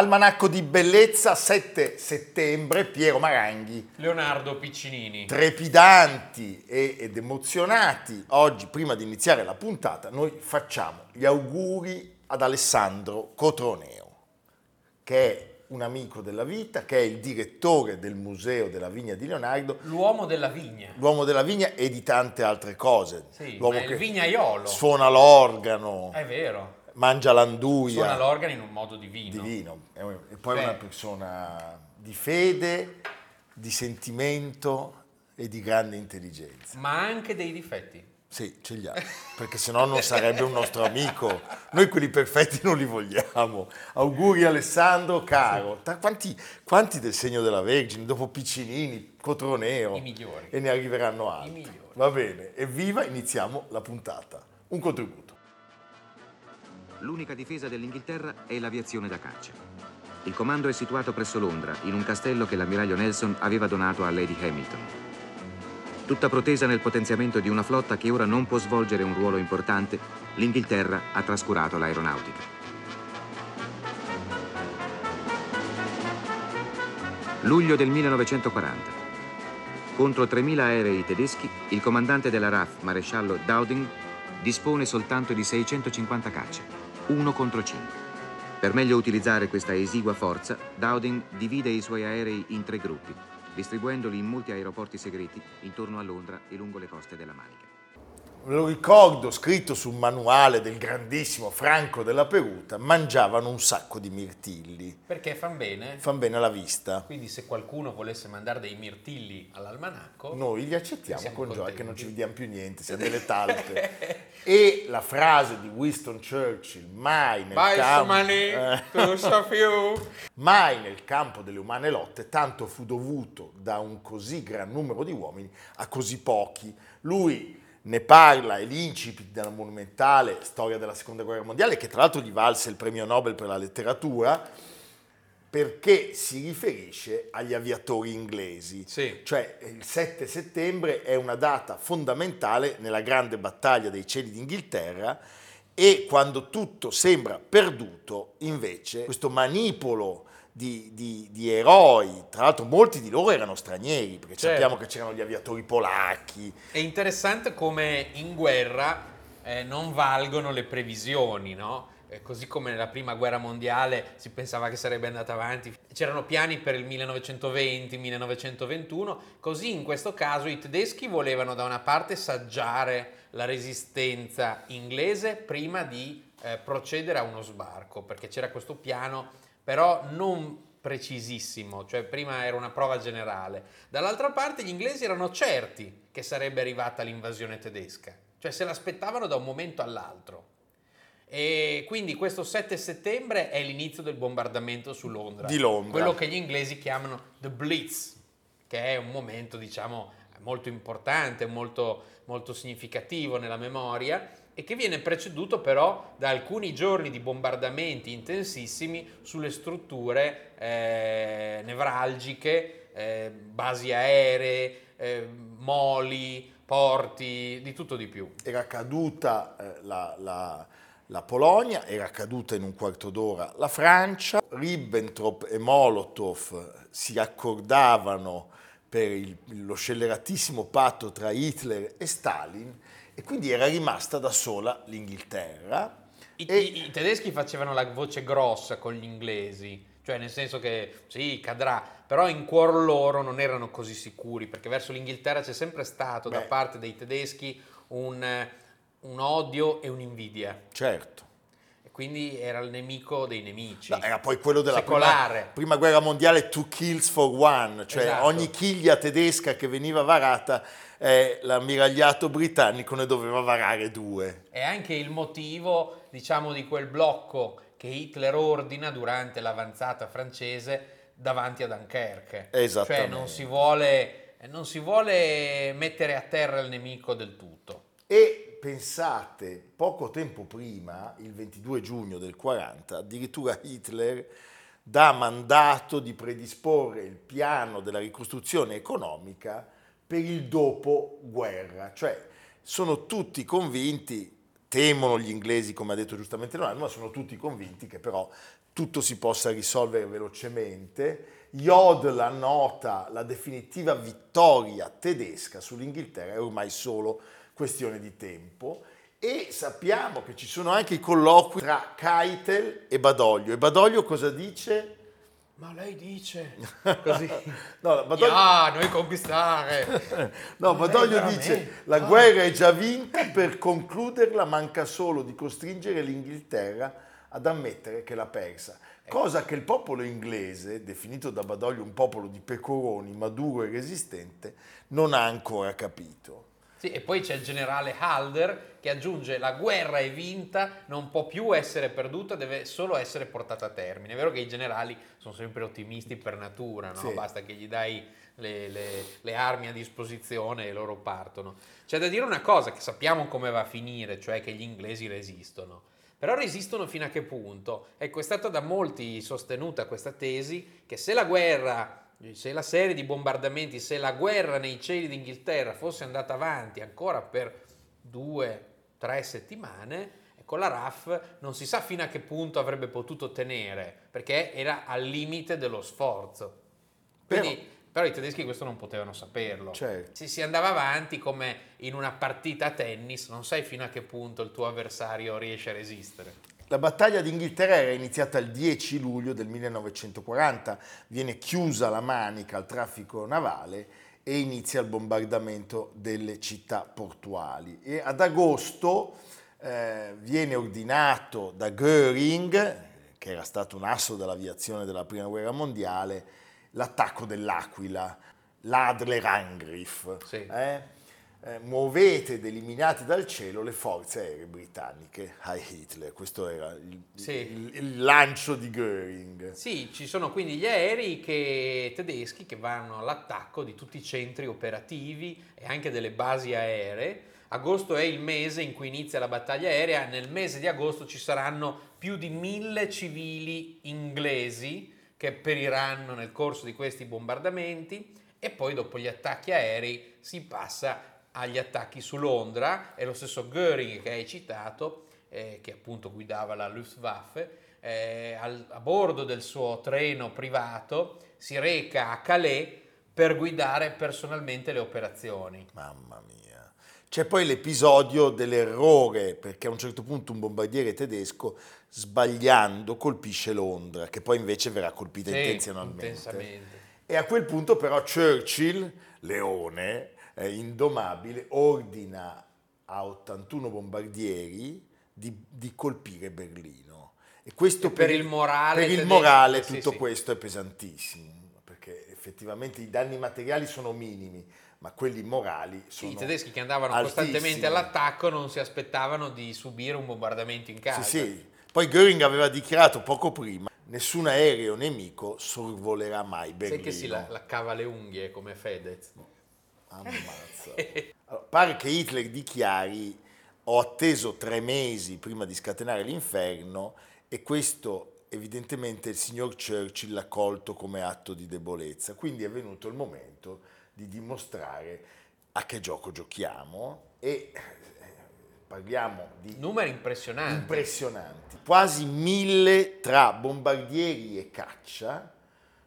Almanacco di bellezza 7 settembre, Piero Maranghi. Leonardo Piccinini. Trepidanti ed emozionati, oggi prima di iniziare la puntata noi facciamo gli auguri ad Alessandro Cotroneo, che è un amico della vita, che è il direttore del Museo della Vigna di Leonardo. L'uomo della vigna. L'uomo della vigna e di tante altre cose. Sì, L'uomo il vignaiolo. Suona l'organo. È vero mangia l'anduia. Suona l'organo in un modo divino. Divino. E poi è una persona di fede, di sentimento e di grande intelligenza. Ma anche dei difetti. Sì, ce li ha, perché sennò non sarebbe un nostro amico. Noi quelli perfetti non li vogliamo. Auguri Alessandro, caro. Quanti, quanti del segno della Vergine, dopo Piccinini, Cotroneo. I migliori. E ne arriveranno altri. I migliori. Va bene, evviva, iniziamo la puntata. Un contributo l'unica difesa dell'Inghilterra è l'aviazione da caccia. Il comando è situato presso Londra, in un castello che l'ammiraglio Nelson aveva donato a Lady Hamilton. Tutta protesa nel potenziamento di una flotta che ora non può svolgere un ruolo importante, l'Inghilterra ha trascurato l'aeronautica. Luglio del 1940. Contro 3.000 aerei tedeschi, il comandante della RAF, maresciallo Dowding, dispone soltanto di 650 cacce. 1 contro 5. Per meglio utilizzare questa esigua forza, Dowding divide i suoi aerei in tre gruppi, distribuendoli in molti aeroporti segreti intorno a Londra e lungo le coste della Manica me lo ricordo, scritto sul manuale del grandissimo Franco della Peruta, mangiavano un sacco di mirtilli. Perché fan bene? Fan bene alla vista. Quindi se qualcuno volesse mandare dei mirtilli all'almanacco... Noi li accettiamo con gioia, che non ci vediamo più niente, siamo delle talpe. e la frase di Winston Churchill, mai nel, campo, eh, mai nel campo delle umane lotte, tanto fu dovuto da un così gran numero di uomini a così pochi. Lui ne parla, è l'incipit della monumentale storia della seconda guerra mondiale, che tra l'altro gli valse il premio Nobel per la letteratura, perché si riferisce agli aviatori inglesi. Sì. Cioè il 7 settembre è una data fondamentale nella grande battaglia dei cieli d'Inghilterra e quando tutto sembra perduto, invece, questo manipolo di, di, di, eroi, tra l'altro molti di loro erano stranieri, perché certo. sappiamo che c'erano gli aviatori polacchi. È interessante come in guerra eh, non valgono le previsioni, no? Eh, così come nella prima guerra mondiale si pensava che sarebbe andata avanti, c'erano piani per il 1920-1921, così in questo caso i tedeschi volevano da una parte saggiare la resistenza inglese prima di eh, procedere a uno sbarco, perché c'era questo piano però non precisissimo, cioè prima era una prova generale. Dall'altra parte gli inglesi erano certi che sarebbe arrivata l'invasione tedesca, cioè se l'aspettavano da un momento all'altro. E quindi questo 7 settembre è l'inizio del bombardamento su Londra. Di Londra. Quello che gli inglesi chiamano The Blitz, che è un momento, diciamo, molto importante, molto, molto significativo nella memoria e che viene preceduto però da alcuni giorni di bombardamenti intensissimi sulle strutture eh, nevralgiche, eh, basi aeree, eh, moli, porti, di tutto di più. Era caduta eh, la, la, la, Polonia, era caduta in un quarto d'ora la Francia, Ribbentrop e Molotov si accordavano per il, lo scelleratissimo patto tra Hitler e Stalin e quindi era rimasta da sola l'Inghilterra. I, e... i, tedeschi facevano la voce grossa con gli inglesi, cioè nel senso che sì, cadrà, però in cuor loro non erano così sicuri, perché verso l'Inghilterra c'è sempre stato Beh. da parte dei tedeschi un, un odio e un'invidia. Certo quindi era il nemico dei nemici. No, era poi quello della prima, prima, guerra mondiale, two kills for one, cioè esatto. ogni chiglia tedesca che veniva varata eh, l'ammiragliato britannico ne doveva varare due. È anche il motivo, diciamo, di quel blocco che Hitler ordina durante l'avanzata francese davanti a Dunkerque. Cioè non si vuole, non si vuole mettere a terra il nemico del tutto. E pensate, poco tempo prima, il 22 giugno del 40, addirittura Hitler dà mandato di predisporre il piano della ricostruzione economica per il dopoguerra, cioè sono tutti convinti, temono gli inglesi come ha detto giustamente Leonardo, ma sono tutti convinti che però tutto si possa risolvere velocemente. Jodl annota la definitiva vittoria tedesca sull'Inghilterra, è ormai solo questione di tempo e sappiamo che ci sono anche i colloqui tra Keitel e Badoglio. E Badoglio cosa dice? Ma lei dice così. no, Badoglio... Ah, noi conquistare. no, Badoglio dice la ah. guerra è già vinta, per concluderla manca solo di costringere l'Inghilterra ad ammettere che l'ha persa. Cosa che il popolo inglese, definito da Badoglio un popolo di pecoroni, maduro e resistente, non ha ancora capito. Sì, e poi c'è il generale Halder che aggiunge la guerra è vinta, non può più essere perduta, deve solo essere portata a termine. È vero che i generali sono sempre ottimisti per natura, no? sì. basta che gli dai le, le, le, armi a disposizione e loro partono. C'è da dire una cosa, che sappiamo come va a finire, cioè che gli inglesi resistono. Però resistono fino a che punto? Ecco, è stata da molti sostenuta questa tesi che se la guerra se la serie di bombardamenti, se la guerra nei cieli d'Inghilterra fosse andata avanti ancora per due, tre settimane, ecco la RAF non si sa fino a che punto avrebbe potuto tenere, perché era al limite dello sforzo. Quindi, però, però i tedeschi questo non potevano saperlo. Certo. Se si andava avanti come in una partita a tennis, non sai fino a che punto il tuo avversario riesce a resistere. La battaglia d'Inghilterra era iniziata il 10 luglio del 1940, viene chiusa la manica al traffico navale e inizia il bombardamento delle città portuali. E ad agosto eh, viene ordinato da Göring, che era stato un asso dell'aviazione della Prima Guerra Mondiale, l'attacco dell'Aquila, l'Adler-Angriff. Sì. Eh? Eh, muovete ed eliminate dal cielo le forze aeree britanniche a Hitler. Questo era il, sì. il, il, lancio di Göring. Sì, ci sono quindi gli aerei che, tedeschi che vanno all'attacco di tutti i centri operativi e anche delle basi aeree. Agosto è il mese in cui inizia la battaglia aerea. Nel mese di agosto ci saranno più di mille civili inglesi che periranno nel corso di questi bombardamenti e poi dopo gli attacchi aerei si passa agli attacchi su Londra, è lo stesso Göring che hai citato, eh, che appunto guidava la Luftwaffe, eh, al, a bordo del suo treno privato si reca a Calais per guidare personalmente le operazioni. Mamma mia. C'è poi l'episodio dell'errore, perché a un certo punto un bombardiere tedesco, sbagliando, colpisce Londra, che poi invece verrà colpita sì, intenzionalmente. E a quel punto però Churchill, leone, eh, indomabile, ordina a 81 bombardieri di, di colpire Berlino. E questo e per, per, il morale, per il morale tutto sì, questo sì. è pesantissimo, perché effettivamente i danni materiali sono minimi, ma quelli morali sono sì, I tedeschi che andavano altissimi. costantemente all'attacco non si aspettavano di subire un bombardamento in casa. Sì, sì. Poi Göring aveva dichiarato poco prima nessun aereo nemico sorvolerà mai Berlino. Sai che si la, la cava le unghie come Fedez? Ammazza. Allora, pare che Hitler dichiari ho atteso tre mesi prima di scatenare l'inferno e questo evidentemente il signor Churchill l'ha colto come atto di debolezza. Quindi è venuto il momento di dimostrare a che gioco giochiamo e eh, parliamo di numeri impressionanti. impressionanti. Quasi mille tra bombardieri e caccia.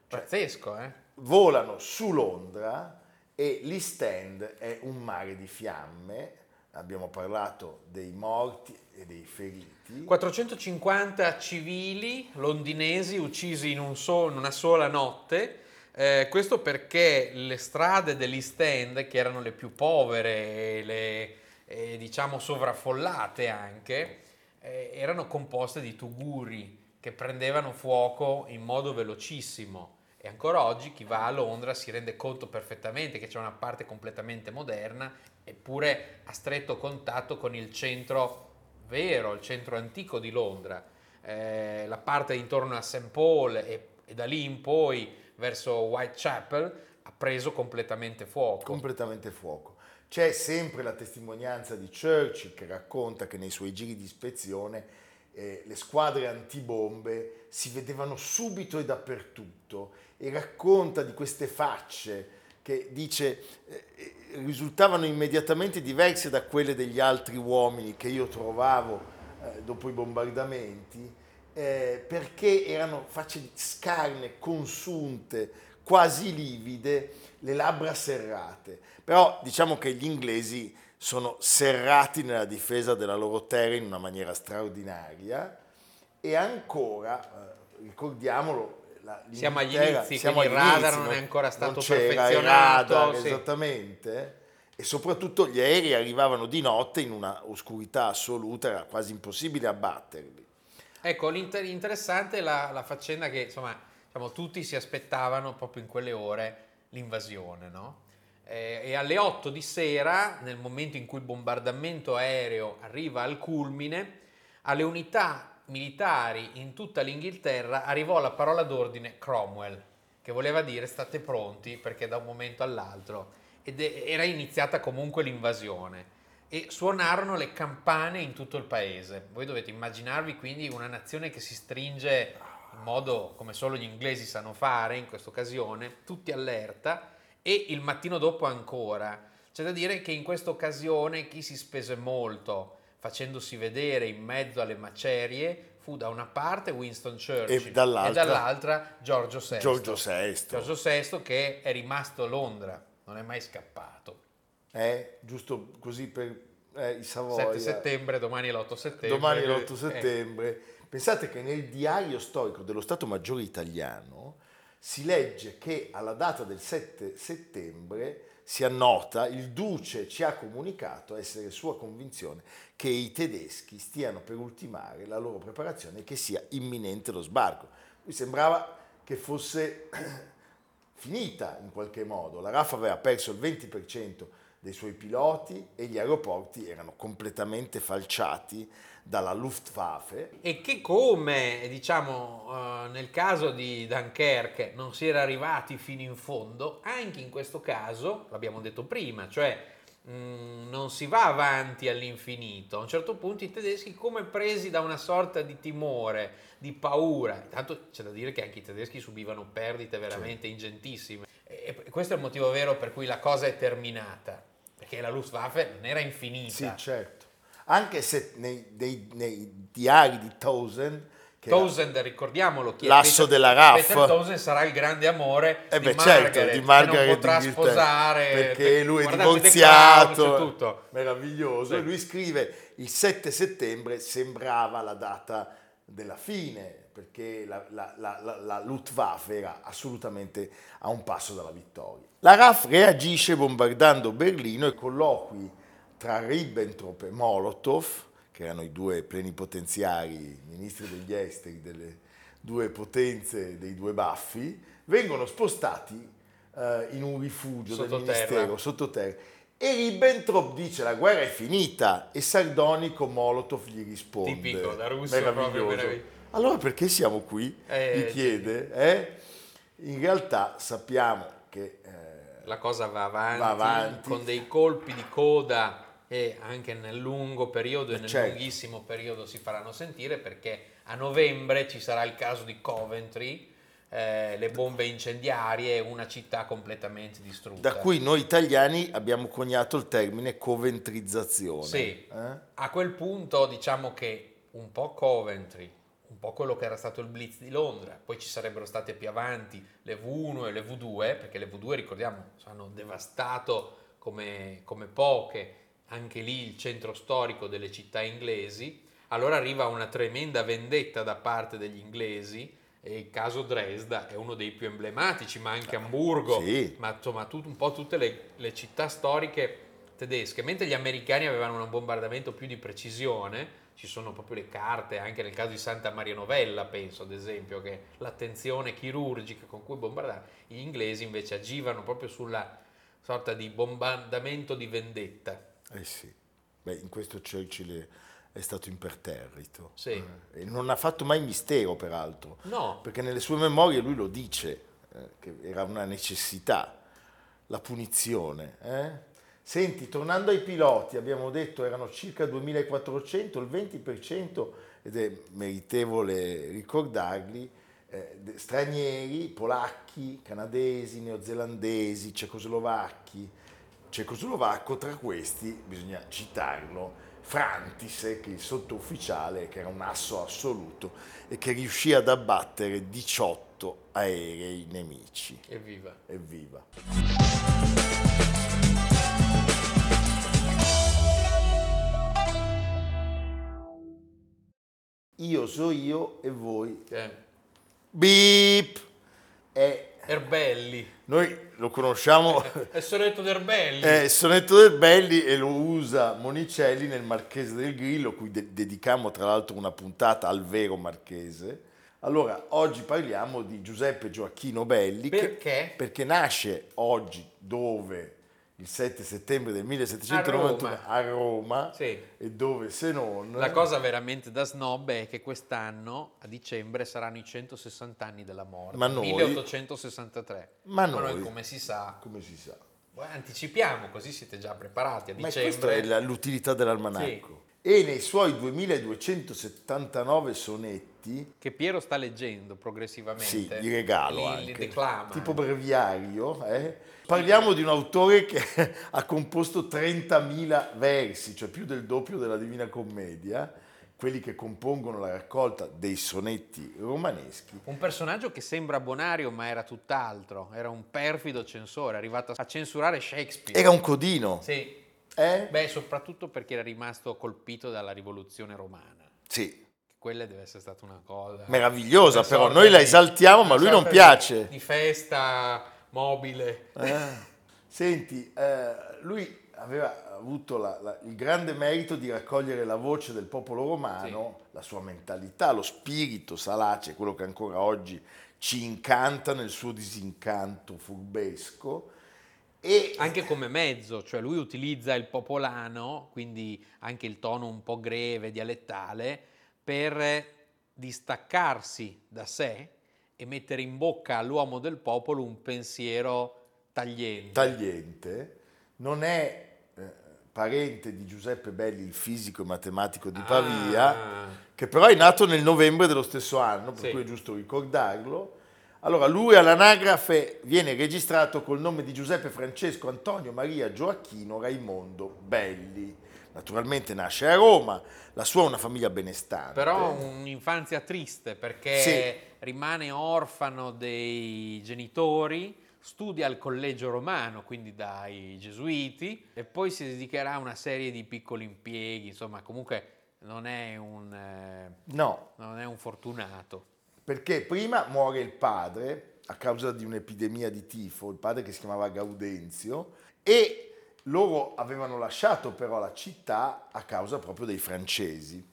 Cioè, Pazzesco, eh? Volano su Londra e l'East End è un mare di fiamme, abbiamo parlato dei morti e dei feriti. 450 civili londinesi uccisi in, un so, in una sola notte, eh, questo perché le strade dell'East End, che erano le più povere e le eh, diciamo sovraffollate anche, eh, erano composte di tuguri che prendevano fuoco in modo velocissimo e ancora oggi chi va a Londra si rende conto perfettamente che c'è una parte completamente moderna, eppure a stretto contatto con il centro vero, il centro antico di Londra. Eh, la parte intorno a St. Paul e, e da lì in poi verso Whitechapel ha preso completamente fuoco. Completamente fuoco. C'è sempre la testimonianza di Churchill che racconta che nei suoi giri di ispezione eh, le squadre antibombe si vedevano subito e dappertutto e racconta di queste facce che dice eh, risultavano immediatamente diverse da quelle degli altri uomini che io trovavo eh, dopo i bombardamenti eh, perché erano facce scarne, consunte, quasi livide, le labbra serrate. Però diciamo che gli inglesi sono serrati nella difesa della loro terra in una maniera straordinaria e ancora, eh, ricordiamolo, la, siamo agli inizi, siamo agli il radar non è ancora stato perfezionato. Radar, sì. Esattamente. E soprattutto gli aerei arrivavano di notte in una oscurità assoluta, era quasi impossibile abbatterli. Ecco, l'interessante è la, la faccenda che insomma, diciamo, tutti si aspettavano proprio in quelle ore l'invasione, no? Eh, e alle 8 di sera, nel momento in cui il bombardamento aereo arriva al culmine, alle unità militari in tutta l'Inghilterra arrivò la parola d'ordine Cromwell, che voleva dire state pronti perché da un momento all'altro ed era iniziata comunque l'invasione e suonarono le campane in tutto il paese. Voi dovete immaginarvi quindi una nazione che si stringe in modo come solo gli inglesi sanno fare in questa occasione, tutti allerta e il mattino dopo ancora. C'è da dire che in questa occasione chi si spese molto facendosi vedere in mezzo alle macerie fu da una parte Winston Churchill e dall'altra, e dall'altra Giorgio VI. Giorgio VI. Giorgio VI che è rimasto a Londra, non è mai scappato. Eh, giusto così per eh, i Savoia. 7 settembre, domani è l'8 settembre. Domani è l'8 settembre. Eh. Pensate che nel diario storico dello Stato Maggiore italiano si legge che alla data del 7 settembre si annota, il duce ci ha comunicato essere sua convinzione che i tedeschi stiano per ultimare la loro preparazione e che sia imminente lo sbarco. Lui sembrava che fosse finita in qualche modo. La RAF aveva perso il 20% dei suoi piloti e gli aeroporti erano completamente falciati dalla Luftwaffe. E che come, diciamo, uh, nel caso di Dunkerque non si era arrivati fino in fondo, anche in questo caso, l'abbiamo detto prima, cioè mm, non si va avanti all'infinito. A un certo punto i tedeschi, come presi da una sorta di timore, di paura, intanto c'è da dire che anche i tedeschi subivano perdite veramente ingentissime. E questo è il motivo vero per cui la cosa è terminata, perché la Luftwaffe non era infinita. Sì, certo anche se nei, nei, nei diari di Townsend Townsend, ricordiamolo, chi l'asso Peter, della RAF. Peter Townsend sarà il grande amore eh beh, di, Margaret, certo, di Margaret, non potrà sposare perché per, lui è divorziato, tutto. meraviglioso. E lui scrive il 7 settembre sembrava la data della fine perché la, la, la, la Luftwaffe era assolutamente a un passo dalla vittoria. La RAF reagisce bombardando Berlino e colloqui tra Ribbentrop e Molotov, che erano i due plenipotenziari, ministri degli esteri delle due potenze dei due baffi, vengono spostati eh, in un rifugio del ministero sottoterra. E Ribbentrop dice la guerra è finita e sardonico Molotov gli risponde. Tipico, da russo meraviglioso. Allora perché siamo qui? Eh, gli chiede. Eh? In realtà sappiamo che... Eh, la cosa va avanti, va avanti, con dei colpi di coda e anche nel lungo periodo e nel certo. lunghissimo periodo si faranno sentire perché a novembre ci sarà il caso di Coventry, eh, le bombe incendiarie, una città completamente distrutta. Da cui noi italiani abbiamo coniato il termine coventrizzazione. Sì, eh? a quel punto diciamo che un po' Coventry, un po' quello che era stato il Blitz di Londra, poi ci sarebbero state più avanti le V1 e le V2, perché le V2 ricordiamo hanno devastato come, come poche anche lì il centro storico delle città inglesi, allora arriva una tremenda vendetta da parte degli inglesi e il caso Dresda è uno dei più emblematici, ma anche Hamburgo, sì. ma insomma tut, un po' tutte le, le, città storiche tedesche, mentre gli americani avevano un bombardamento più di precisione, ci sono proprio le carte, anche nel caso di Santa Maria Novella, penso ad esempio, che l'attenzione chirurgica con cui bombardavano, gli inglesi invece agivano proprio sulla sorta di bombardamento di vendetta. Eh sì, Beh, in questo Churchill è stato imperterrito. Sì. Eh, e non ha fatto mai mistero, peraltro. No. Perché nelle sue memorie lui lo dice, eh, che era una necessità, la punizione. Eh? Senti, tornando ai piloti, abbiamo detto erano circa 2400, il 20%, ed è meritevole ricordarli, eh, stranieri, polacchi, canadesi, neozelandesi, cecoslovacchi, cecoslovacco, tra questi bisogna citarlo, Frantis, che è il sottufficiale, che era un asso assoluto e che riuscì ad abbattere 18 aerei nemici. Evviva! Evviva! io so io e voi. Eh. Beep! È, Erbelli. Noi lo conosciamo. È il sonetto d'Erbelli. È il sonetto d'Erbelli e lo usa Monicelli nel Marchese del Grillo, cui de- dedichiamo tra l'altro una puntata al vero Marchese. Allora, oggi parliamo di Giuseppe Gioacchino Belli. Perché? Che, perché nasce oggi dove il 7 settembre del 1791 a Roma, a Roma sì. e dove se non... La cosa veramente da snob è che quest'anno, a dicembre, saranno i 160 anni della morte. Ma noi... 1863. Ma noi... Ma noi come si sa... Come si sa. Anticipiamo, così siete già preparati a dicembre. Ma questa è l'utilità dell'almanacco. Sì. E nei suoi 2279 sonetti che Piero sta leggendo progressivamente. Sì, di regalo li, anche. Li declama. Tipo breviario. Eh? Parliamo di un autore che ha composto 30.000 versi, cioè più del doppio della Divina Commedia, quelli che compongono la raccolta dei sonetti romaneschi. Un personaggio che sembra bonario ma era tutt'altro, era un perfido censore, arrivato a censurare Shakespeare. Era un codino. Sì. Eh? Beh, soprattutto perché era rimasto colpito dalla rivoluzione romana. Sì quella deve essere stata una cosa meravigliosa, però noi la esaltiamo, ma lui non piace. Di festa mobile. Eh. Senti, eh, lui aveva avuto la, la, il grande merito di raccogliere la voce del popolo romano, sì. la sua mentalità, lo spirito salace, quello che ancora oggi ci incanta nel suo disincanto furbesco. E... Anche come mezzo, cioè lui utilizza il popolano, quindi anche il tono un po' greve, dialettale, per distaccarsi da sé e mettere in bocca all'uomo del popolo un pensiero tagliente. Tagliente. Non è eh, parente di Giuseppe Belli, il fisico e matematico di Ah. Pavia, che però è nato nel novembre dello stesso anno, per Sì. cui è giusto ricordarlo. Allora, lui all'anagrafe viene registrato col nome di Giuseppe Francesco Antonio Maria Gioacchino Raimondo Belli. Naturalmente nasce a Roma, la sua è una famiglia benestante. Però un'infanzia triste perché Sì. rimane orfano dei genitori, studia al collegio romano, quindi dai gesuiti, e poi si dedicherà a una serie di piccoli impieghi, insomma comunque non è un, eh, No, non è un fortunato. perché prima muore il padre a causa di un'epidemia di tifo, il padre che si chiamava Gaudenzio, e loro avevano lasciato però la città a causa proprio dei francesi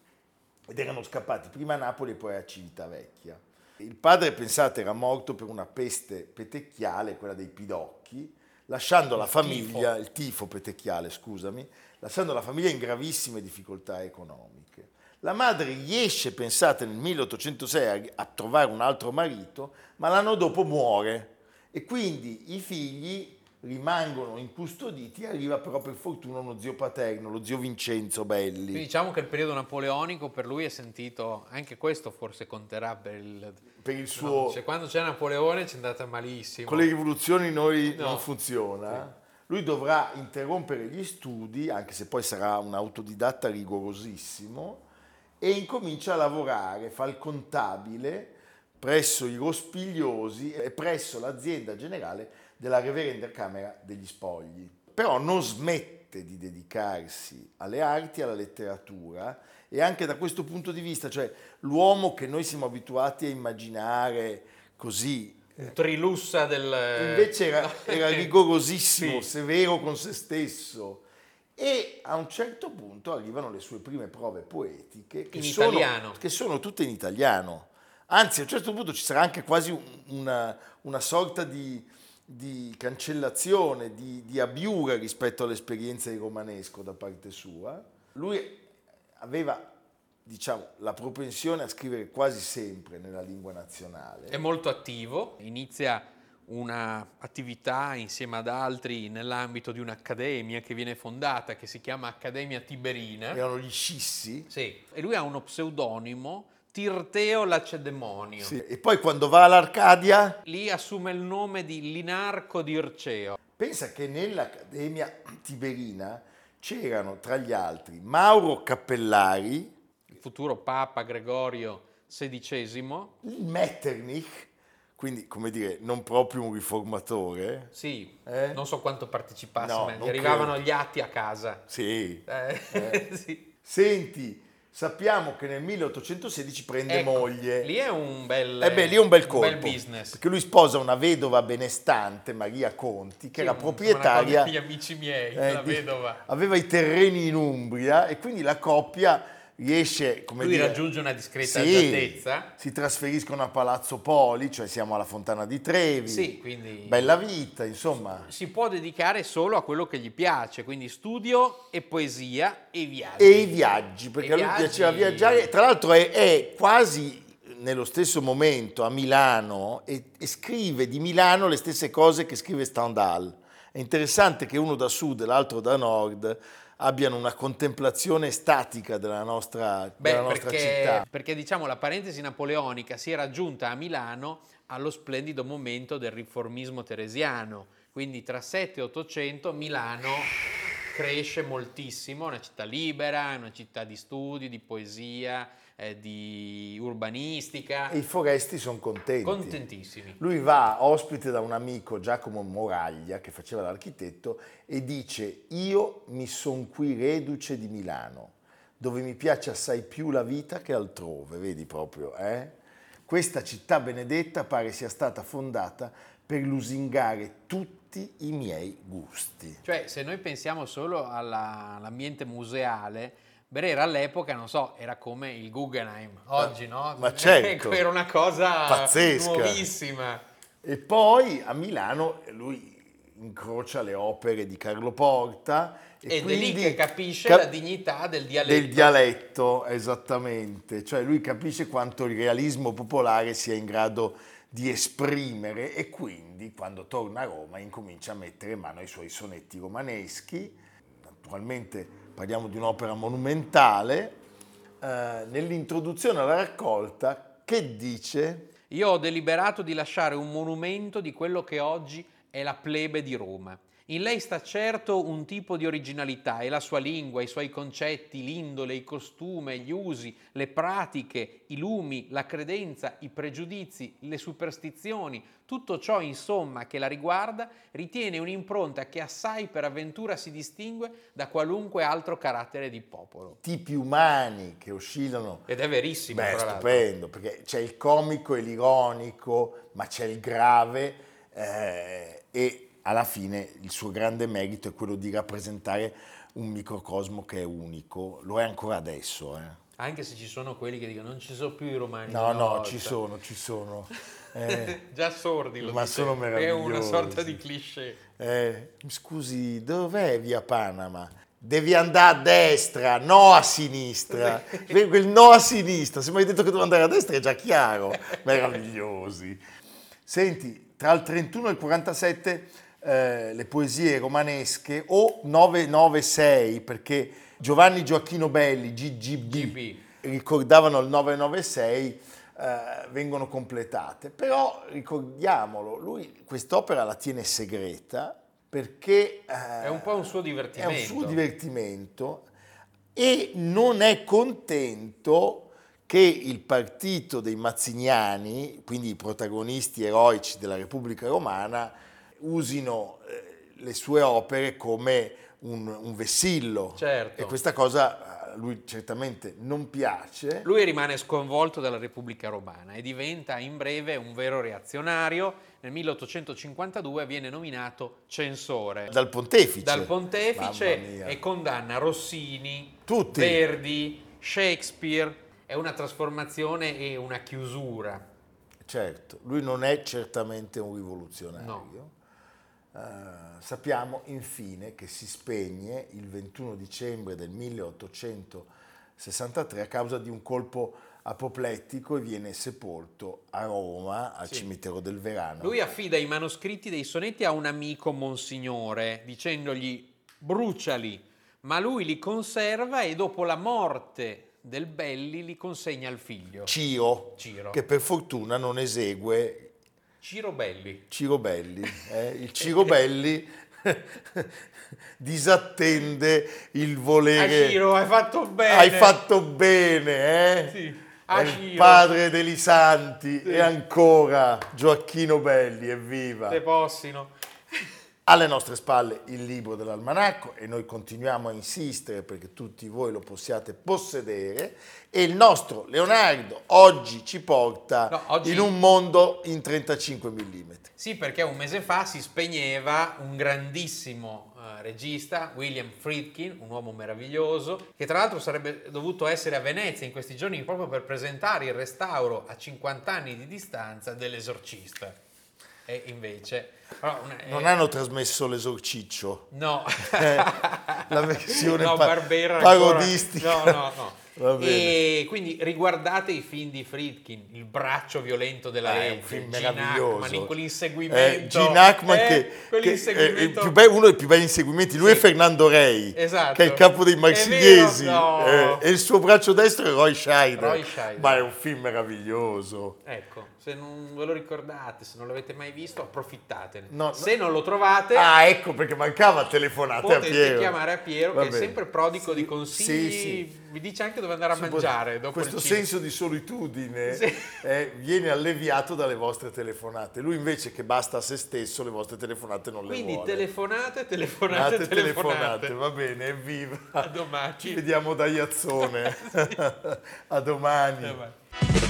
ed erano scappati prima a Napoli e poi a Civitavecchia. Il padre, pensate, era morto per una peste petecchiale, quella dei pidocchi, lasciando la famiglia, il tifo petecchiale, scusami, lasciando la famiglia in gravissime difficoltà economiche. La madre riesce, pensate, nel 1806 a, a trovare un altro marito, ma l'anno dopo muore e quindi i figli rimangono incustoditi e arriva però per fortuna uno zio paterno, lo zio Vincenzo Belli. Quindi diciamo che il periodo napoleonico per lui è sentito, anche questo forse conterà per il... per il suo... No, cioè, quando c'è Napoleone ci è andata malissimo. Con le rivoluzioni noi No. non funziona. Lui dovrà interrompere gli studi, anche se poi sarà un autodidatta rigorosissimo, e incomincia a lavorare, fa il contabile presso i Rospigliosi e presso l'azienda generale della Reverenda Camera degli Spogli. Però non smette di dedicarsi alle arti, alla letteratura e anche da questo punto di vista, cioè l'uomo che noi siamo abituati a immaginare così Un trilussa del... Invece era, era rigorosissimo, Sì. severo con se stesso. E a un certo punto arrivano le sue prime prove poetiche, che, In sono, che sono tutte in italiano. Anzi, a un certo punto ci sarà anche quasi un- una, una sorta di, di cancellazione, di, di abiura rispetto all'esperienza di romanesco da parte sua. Lui aveva, diciamo, la propensione a scrivere quasi sempre nella lingua nazionale. È molto attivo, inizia un'attività insieme ad altri nell'ambito di un'accademia che viene fondata, che si chiama Accademia Tiberina. Erano gli scissi? Sì, e lui ha uno pseudonimo Tirteo Lacedemonio. Sì. E poi quando va all'Arcadia? Lì assume il nome di Linarco di Irceo. Pensa che nell'Accademia Tiberina c'erano tra gli altri Mauro Cappellari, il futuro Papa Gregorio XVI, il Metternich, quindi come dire, non proprio un riformatore. Sì, eh? non so quanto partecipasse, no, ma gli arrivavano credo. gli atti a casa. Sì. Eh. Eh. sì. Senti, Sappiamo che nel 1816 prende ecco, moglie. Lì è un bel, eh beh, lì è un bel colpo. Un bel business. Perché lui sposa una vedova benestante, Maria Conti, che era proprietaria. Gli amici miei, eh, la vedova. Aveva i terreni in Umbria e quindi la coppia riesce, come Lui dire, raggiunge una discreta sì, agiatezza. Si trasferiscono a Palazzo Poli, cioè siamo alla Fontana di Trevi. Sì, quindi bella vita, insomma. Si può dedicare solo a quello che gli piace, quindi studio e poesia e viaggi. E i viaggi, perché a lui viaggi... piaceva viaggiare. Tra l'altro è, è, quasi nello stesso momento a Milano e, e, scrive di Milano le stesse cose che scrive Stendhal. È interessante che uno da sud e l'altro da nord abbiano una contemplazione statica della nostra, Beh, della nostra perché, città. Perché diciamo la parentesi napoleonica si è raggiunta a Milano allo splendido momento del riformismo teresiano, quindi tra 7 e 800 Milano cresce moltissimo, è una città libera, è una città di studi, di poesia, eh, di urbanistica. E i foresti sono contenti. Contentissimi. Lui va ospite da un amico, Giacomo Moraglia, che faceva l'architetto, e dice io mi son qui reduce di Milano, dove mi piace assai più la vita che altrove, vedi proprio, eh? Questa città benedetta pare sia stata fondata per lusingare tutti i miei gusti. Cioè, se noi pensiamo solo alla, all'ambiente museale, Brera all'epoca, non so, era come il Guggenheim oggi, no? Ma certo. era una cosa pazzesca. nuovissima. E poi a Milano lui incrocia le opere di Carlo Porta. E Ed è lì che capisce cap- la dignità del dialetto. Del dialetto, esattamente. Cioè lui capisce quanto il realismo popolare sia in grado di esprimere e quindi quando torna a Roma incomincia a mettere in mano ai suoi sonetti romaneschi. Naturalmente parliamo di un'opera monumentale, eh, nell'introduzione alla raccolta che dice... Io ho deliberato di lasciare un monumento di quello che oggi è la plebe di Roma in lei sta certo un tipo di originalità e la sua lingua, i suoi concetti, l'indole, il costume, gli usi, le pratiche, i lumi, la credenza, i pregiudizi, le superstizioni, tutto ciò insomma che la riguarda ritiene un'impronta che assai per avventura si distingue da qualunque altro carattere di popolo. Tipi umani che oscillano. Ed è verissimo. Beh, stupendo, perché c'è il comico e l'ironico, ma c'è il grave eh, e alla fine il suo grande merito è quello di rappresentare un microcosmo che è unico, lo è ancora adesso. Eh. Anche se ci sono quelli che dicono non ci sono più i romani. No, no, volta. ci sono, ci sono. Eh, Già sordi lo Ma sono meravigliosi. È una sorta di cliché. Eh, scusi, dov'è via Panama? Devi andare a destra, no a sinistra. Quel no a sinistra, se mi hai detto che devo andare a destra è già chiaro. Meravigliosi. Senti, tra il 31 e il 47 eh, le poesie romanesche o 996 perché Giovanni Gioacchino Belli, GGB, GB. ricordavano il 996, eh, vengono completate. Però ricordiamolo, lui quest'opera la tiene segreta perché... Eh, è un po' un suo divertimento. È un suo divertimento e non è contento che il partito dei Mazziniani, quindi i protagonisti eroici della Repubblica Romana, usino eh, le sue opere come un, un vessillo. Certo. E questa cosa a lui certamente non piace. Lui rimane sconvolto dalla Repubblica Romana e diventa in breve un vero reazionario. Nel 1852 viene nominato censore. Dal pontefice. Dal pontefice e condanna Rossini, Tutti. Verdi, Shakespeare. È una trasformazione e una chiusura. Certo, lui non è certamente un rivoluzionario. No. Uh, sappiamo infine che si spegne il 21 dicembre del 1863 a causa di un colpo apoplettico e viene sepolto a Roma al sì. cimitero del Verano. Lui affida i manoscritti dei sonetti a un amico monsignore dicendogli bruciali, ma lui li conserva e dopo la morte del Belli li consegna al figlio. Ciro, Ciro. che per fortuna non esegue Ciro Belli. Ciro Belli, eh? il Ciro Belli disattende il volere. Ah, Ciro, hai fatto bene. Hai fatto bene, eh? Sì. Ah, il padre degli santi sì. e ancora Gioacchino Belli, evviva. Te possino. Alle nostre spalle il libro dell'almanacco e noi continuiamo a insistere perché tutti voi lo possiate possedere e il nostro Leonardo oggi ci porta no, oggi... in un mondo in 35 mm. Sì, perché un mese fa si spegneva un grandissimo uh, regista, William Friedkin, un uomo meraviglioso, che tra l'altro sarebbe dovuto essere a Venezia in questi giorni proprio per presentare il restauro a 50 anni di distanza dell'esorcista. E invece però, non hanno trasmesso l'esorciccio. No. la versione no, pa- parodistica. No, no, no. E quindi riguardate i film di Friedkin, Il braccio violento della eh, un film Gene meraviglioso. Quell'inseguimento. Eh, Gene Hackman eh, che, quell'inseguimento. che è uno dei più belli inseguimenti, lui sì. è Fernando Rei, esatto. che è il capo dei marsigliesi no. eh, e il suo braccio destro è Roy Scheider. Roy Scheider. Ma è un film meraviglioso. Ecco, se non ve lo ricordate, se non l'avete mai visto, approfittatene. No, se non lo trovate... Ah, ecco perché mancava telefonate a Piero. chiamare a Piero, Va che bene. è sempre prodigo sì, di consigli. Sì, sì. Vi dice anche dove andare a mangiare. Questo senso di solitudine eh, viene alleviato dalle vostre telefonate. Lui invece che basta a se stesso, le vostre telefonate non Quindi le vuole. Quindi telefonate, telefonate, telefonate, telefonate. Va bene, evviva. A domani. Ci vediamo da Iazzone. a domani. A domani.